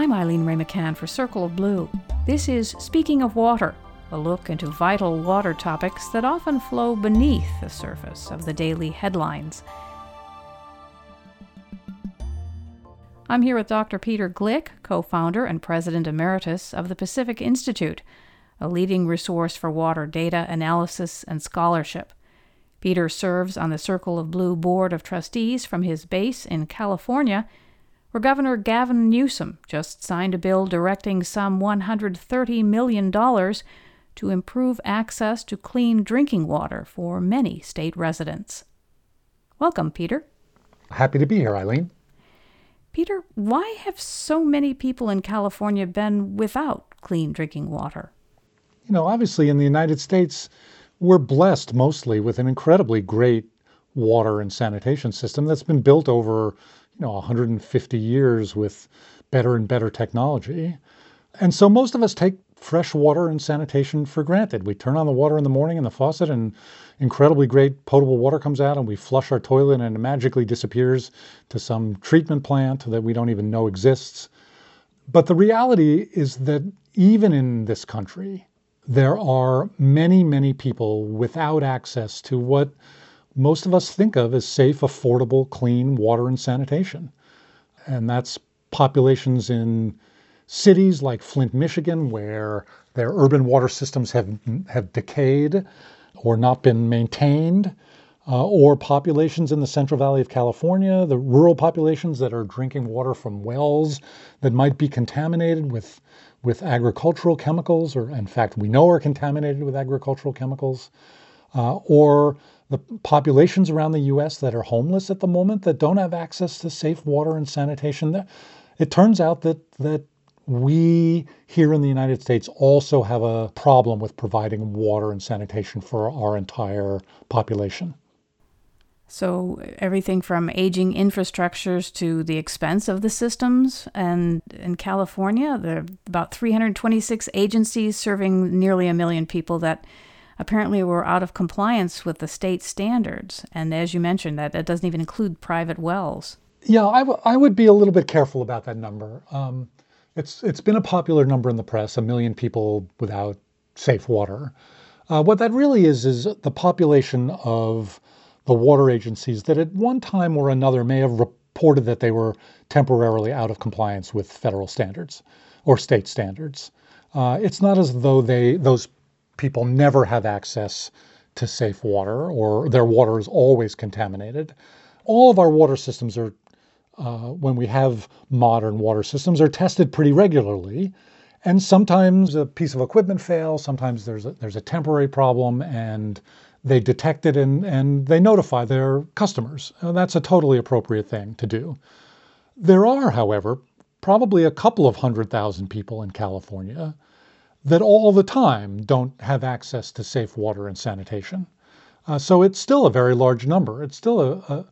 I'm Eileen Wray McCann for Circle of Blue. This is Speaking of Water, a look into vital water topics that often flow beneath the surface of the daily headlines. I'm here with Dr. Peter Gleick, co founder and president emeritus of the Pacific Institute, a leading resource for water data analysis and scholarship. Peter serves on the Circle of Blue Board of Trustees from his base in California, where Governor Gavin Newsom just signed a bill directing some $130 million to improve access to clean drinking water for many state residents. Welcome, Peter. Happy to be here, Eileen. Peter, why have so many people in California been without clean drinking water? You know, obviously in the United States, we're blessed mostly with an incredibly great water and sanitation system that's been built over, you know, 150 years with better and better technology. And so most of us take fresh water and sanitation for granted. We turn on the water in the morning in the faucet and incredibly great potable water comes out and we flush our toilet and it magically disappears to some treatment plant that we don't even know exists. But the reality is that even in this country, there are many, many people without access to what most of us think of as safe, affordable, clean water and sanitation. And that's populations in cities like Flint, Michigan, where their urban water systems have, have decayed or not been maintained, uh, or populations in the Central Valley of California, the rural populations that are drinking water from wells that might be contaminated with with agricultural chemicals, or in fact, we know are contaminated with agricultural chemicals, uh, or the populations around the US that are homeless at the moment that don't have access to safe water and sanitation. It turns out that, that we here in the United States also have a problem with providing water and sanitation for our entire population. So, everything from aging infrastructures to the expense of the systems. And in California, there are about 326 agencies serving nearly a million people that apparently we were out of compliance with the state standards. And as you mentioned, that, that doesn't even include private wells. Yeah, I, w- I would be a little bit careful about that number. Um, it's, it's been a popular number in the press a million people without safe water. Uh, what that really is, is the population of the water agencies that at one time or another may have reported that they were temporarily out of compliance with federal standards or state standards. Uh, it's not as though they those people never have access to safe water or their water is always contaminated. All of our water systems are, uh, when we have modern water systems, are tested pretty regularly. And sometimes a piece of equipment fails, sometimes there's a, there's a temporary problem, and they detect it and, and they notify their customers. And that's a totally appropriate thing to do. There are, however, probably a couple of hundred thousand people in California that all the time don't have access to safe water and sanitation. Uh, so it's still a very large number. It's still a, a,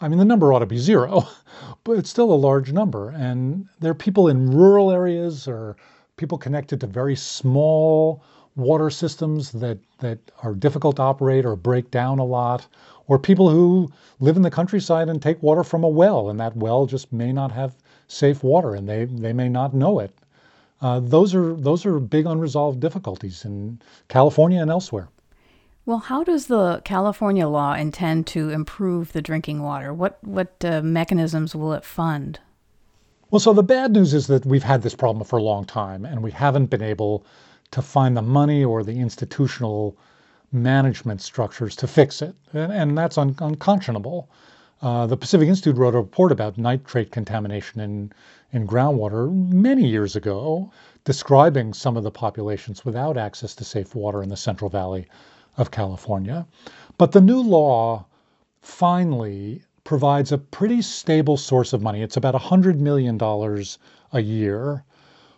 I mean, the number ought to be zero, but it's still a large number. And there are people in rural areas or people connected to very small water systems that, that are difficult to operate or break down a lot, or people who live in the countryside and take water from a well, and that well just may not have safe water and they, they may not know it. Uh, those are those are big unresolved difficulties in California and elsewhere. Well, how does the California law intend to improve the drinking water? What what uh, mechanisms will it fund? Well, so the bad news is that we've had this problem for a long time, and we haven't been able to find the money or the institutional management structures to fix it. And, and that's un- unconscionable. Uh, the Pacific Institute wrote a report about nitrate contamination in, in groundwater many years ago, describing some of the populations without access to safe water in the Central Valley of California. But the new law finally provides a pretty stable source of money. It's about $100 million a year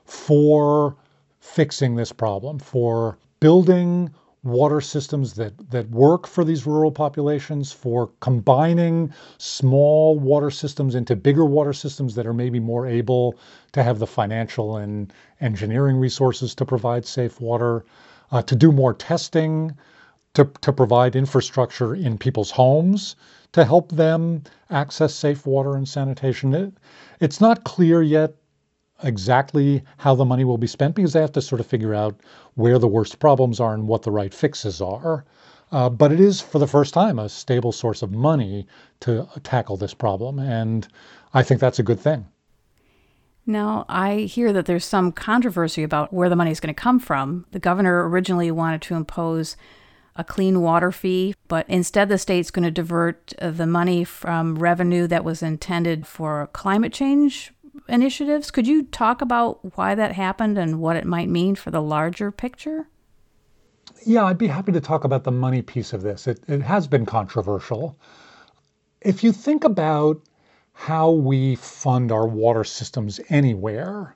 for fixing this problem, for building water systems that, that work for these rural populations, for combining small water systems into bigger water systems that are maybe more able to have the financial and engineering resources to provide safe water, uh, to do more testing, to, to provide infrastructure in people's homes to help them access safe water and sanitation. It, it's not clear yet exactly how the money will be spent because they have to sort of figure out where the worst problems are and what the right fixes are. Uh, but it is, for the first time, a stable source of money to tackle this problem. And I think that's a good thing. Now, I hear that there's some controversy about where the money is going to come from. The governor originally wanted to impose a clean water fee, but instead the state's going to divert uh, the money from revenue that was intended for climate change initiatives. Could you talk about why that happened and what it might mean for the larger picture? Yeah, I'd be happy to talk about the money piece of this. It, it has been controversial. If you think about how we fund our water systems anywhere,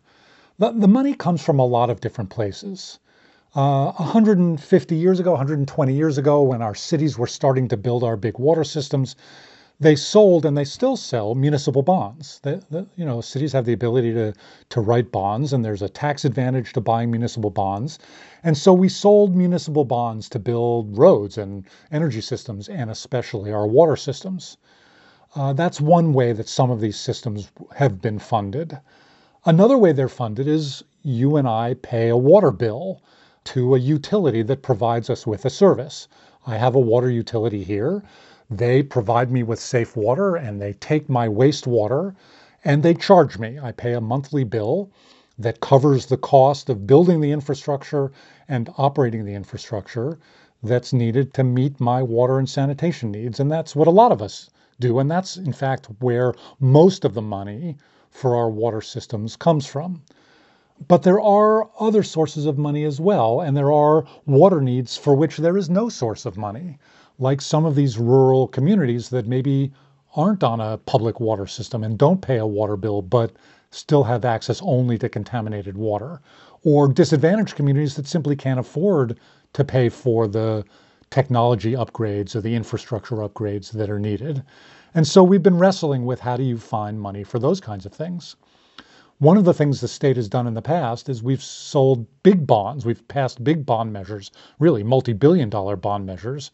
the, the money comes from a lot of different places. Uh, 150 years ago, 120 years ago, when our cities were starting to build our big water systems, they sold and they still sell municipal bonds. The, the, you know, cities have the ability to to write bonds, and there's a tax advantage to buying municipal bonds. And so we sold municipal bonds to build roads and energy systems, and especially our water systems. Uh, that's one way that some of these systems have been funded. Another way they're funded is you and I pay a water bill to a utility that provides us with a service. I have a water utility here. They provide me with safe water and they take my wastewater and they charge me. I pay a monthly bill that covers the cost of building the infrastructure and operating the infrastructure that's needed to meet my water and sanitation needs. And that's what a lot of us do. And that's, in fact, where most of the money for our water systems comes from. But there are other sources of money as well, and there are water needs for which there is no source of money, like some of these rural communities that maybe aren't on a public water system and don't pay a water bill, but still have access only to contaminated water, or disadvantaged communities that simply can't afford to pay for the technology upgrades or the infrastructure upgrades that are needed. And so we've been wrestling with how do you find money for those kinds of things. One of the things the state has done in the past is we've sold big bonds. We've passed big bond measures, really multi billion dollar bond measures,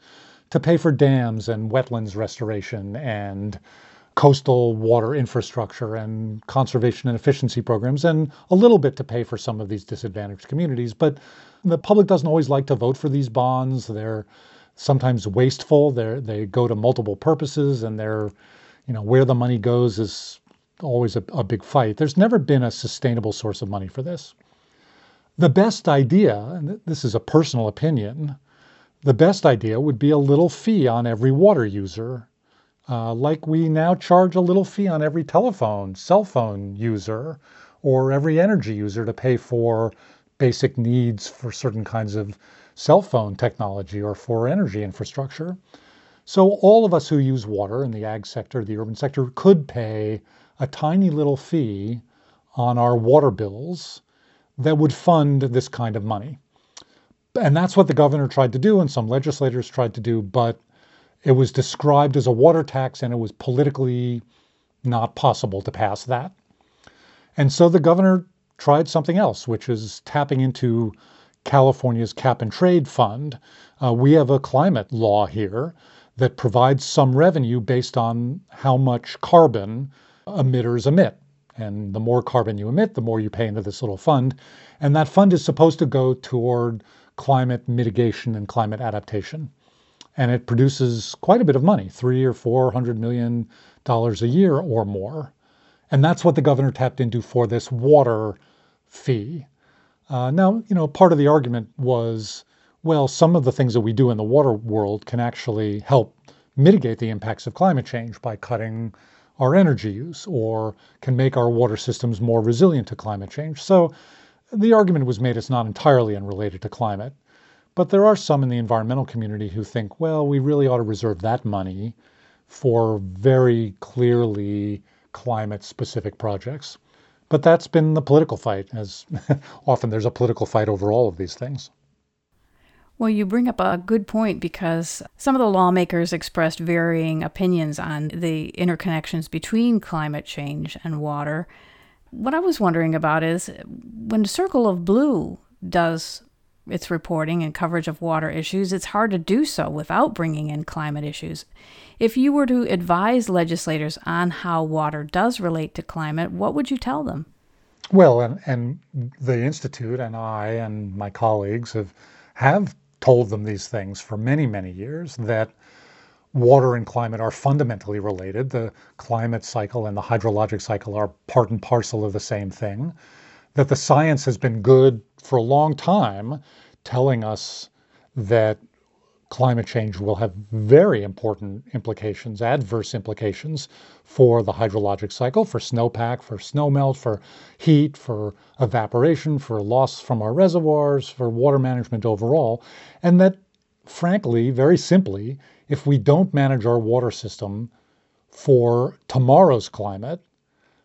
to pay for dams and wetlands restoration and coastal water infrastructure and conservation and efficiency programs, and a little bit to pay for some of these disadvantaged communities. But the public doesn't always like to vote for these bonds. They're sometimes wasteful. They they go to multiple purposes, and they're, you know, where the money goes is always a, a big fight. There's never been a sustainable source of money for this. The best idea, and this is a personal opinion, the best idea would be a little fee on every water user, uh, like we now charge a little fee on every telephone, cell phone user, or every energy user to pay for basic needs for certain kinds of cell phone technology or for energy infrastructure. So, all of us who use water in the ag sector, the urban sector, could pay a tiny little fee on our water bills that would fund this kind of money. And that's what the governor tried to do, and some legislators tried to do, but it was described as a water tax, and it was politically not possible to pass that. And so the governor tried something else, which is tapping into California's cap and trade fund. Uh, we have a climate law here that provides some revenue based on how much carbon emitters emit. And the more carbon you emit, the more you pay into this little fund. And that fund is supposed to go toward climate mitigation and climate adaptation. And it produces quite a bit of money, three or four hundred million dollars a year or more. And that's what the governor tapped into for this water fee. Uh, now, you know, part of the argument was, well, some of the things that we do in the water world can actually help mitigate the impacts of climate change by cutting our energy use or can make our water systems more resilient to climate change. So the argument was made it's not entirely unrelated to climate. But there are some in the environmental community who think, well, we really ought to reserve that money for very clearly climate specific projects. But that's been the political fight, as often there's a political fight over all of these things. Well, you bring up a good point because some of the lawmakers expressed varying opinions on the interconnections between climate change and water. What I was wondering about is when Circle of Blue does its reporting and coverage of water issues, it's hard to do so without bringing in climate issues. If you were to advise legislators on how water does relate to climate, what would you tell them? Well, and, and the Institute and I and my colleagues have, have told them these things for many, many years that water and climate are fundamentally related. The climate cycle and the hydrologic cycle are part and parcel of the same thing. That the science has been good for a long time, telling us that climate change will have very important implications, adverse implications for the hydrologic cycle, for snowpack, for snowmelt, for heat, for evaporation, for loss from our reservoirs, for water management overall. And that, frankly, very simply, if we don't manage our water system for tomorrow's climate,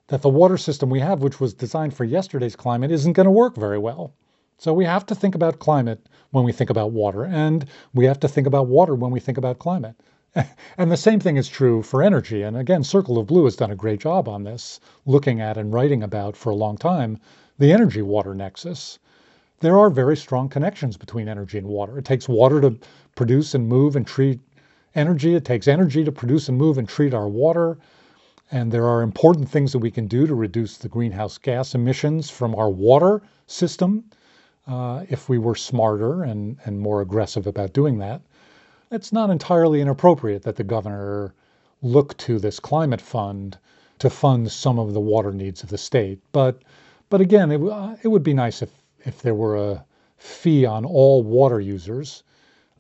that the water system we have, which was designed for yesterday's climate, isn't going to work very well. So we have to think about climate when we think about water, and we have to think about water when we think about climate. and the same thing is true for energy. And again, Circle of Blue has done a great job on this, looking at and writing about for a long time the energy water nexus. There are very strong connections between energy and water. It takes water to produce and move and treat energy, it takes energy to produce and move and treat our water. And there are important things that we can do to reduce the greenhouse gas emissions from our water system uh, if we were smarter and, and more aggressive about doing that. It's not entirely inappropriate that the governor look to this climate fund to fund some of the water needs of the state. But, but again, it, uh, it would be nice if, if there were a fee on all water users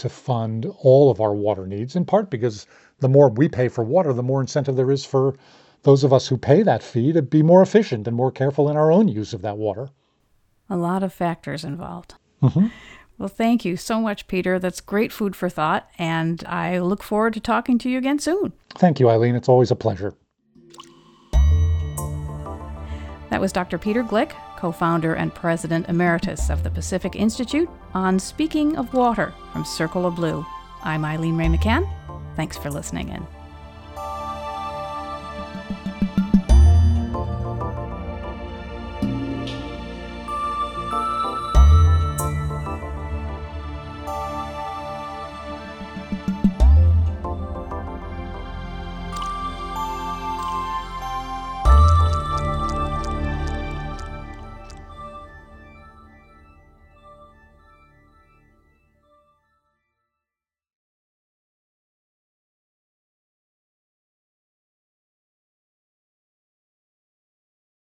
to fund all of our water needs, in part because the more we pay for water, the more incentive there is for those of us who pay that fee to be more efficient and more careful in our own use of that water a lot of factors involved. Mm-hmm. Well, thank you so much, Peter. That's great food for thought, and I look forward to talking to you again soon. Thank you, Eileen. It's always a pleasure. That was Dr. Peter Gleick, co founder and president emeritus of the Pacific Institute, on Speaking of Water from Circle of Blue. I'm Eileen Wray McCann. Thanks for listening in.